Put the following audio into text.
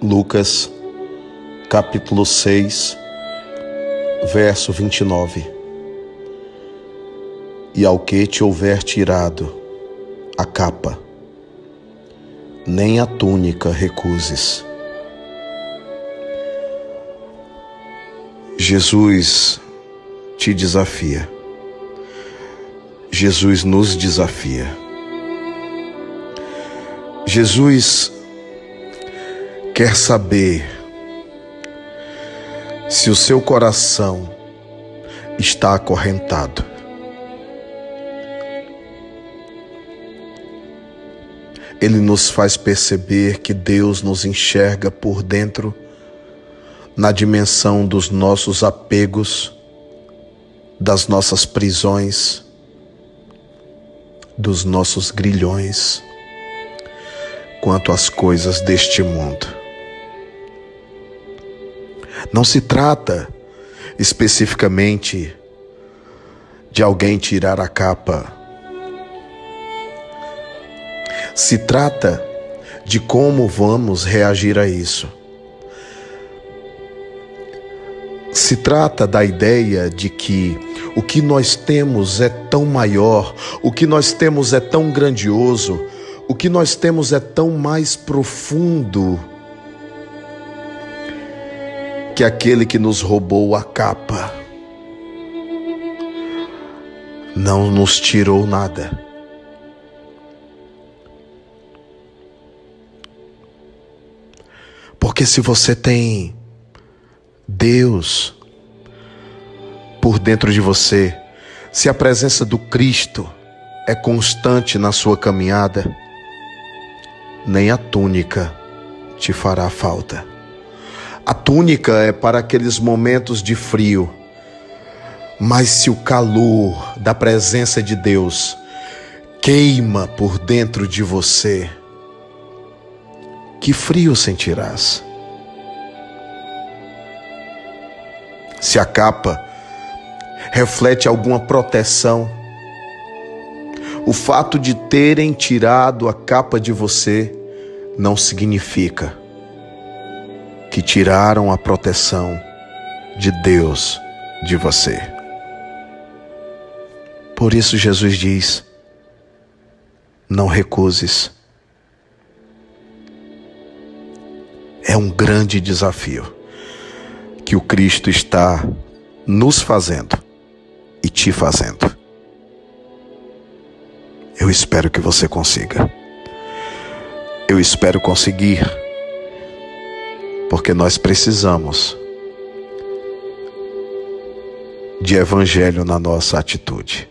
Lucas, capítulo 6, verso 29. E ao que te houver tirado a capa, nem a túnica recuses. Jesus te desafia. Jesus nos desafia. Jesus quer saber se o seu coração está acorrentado. Ele nos faz perceber que Deus nos enxerga por dentro, na dimensão dos nossos apegos, das nossas prisões, dos nossos grilhões, quanto às coisas deste mundo. Não se trata especificamente de alguém tirar a capa. Se trata de como vamos reagir a isso. Se trata da ideia de que o que nós temos é tão maior, o que nós temos é tão grandioso, o que nós temos é tão mais profundo que aquele que nos roubou a capa não nos tirou nada. Porque se você tem Deus por dentro de você, se a presença do Cristo é constante na sua caminhada, nem a túnica te fará falta. A túnica é para aqueles momentos de frio. Mas se o calor da presença de Deus queima por dentro de você, que frio sentirás? Se a capa reflete alguma proteção, o fato de terem tirado a capa de você não significa que tiraram a proteção de Deus de você. Por isso Jesus diz: não recuses. É um grande desafio que o Cristo está nos fazendo e te fazendo. Eu espero que você consiga. Eu espero conseguir porque nós precisamos de evangelho na nossa atitude.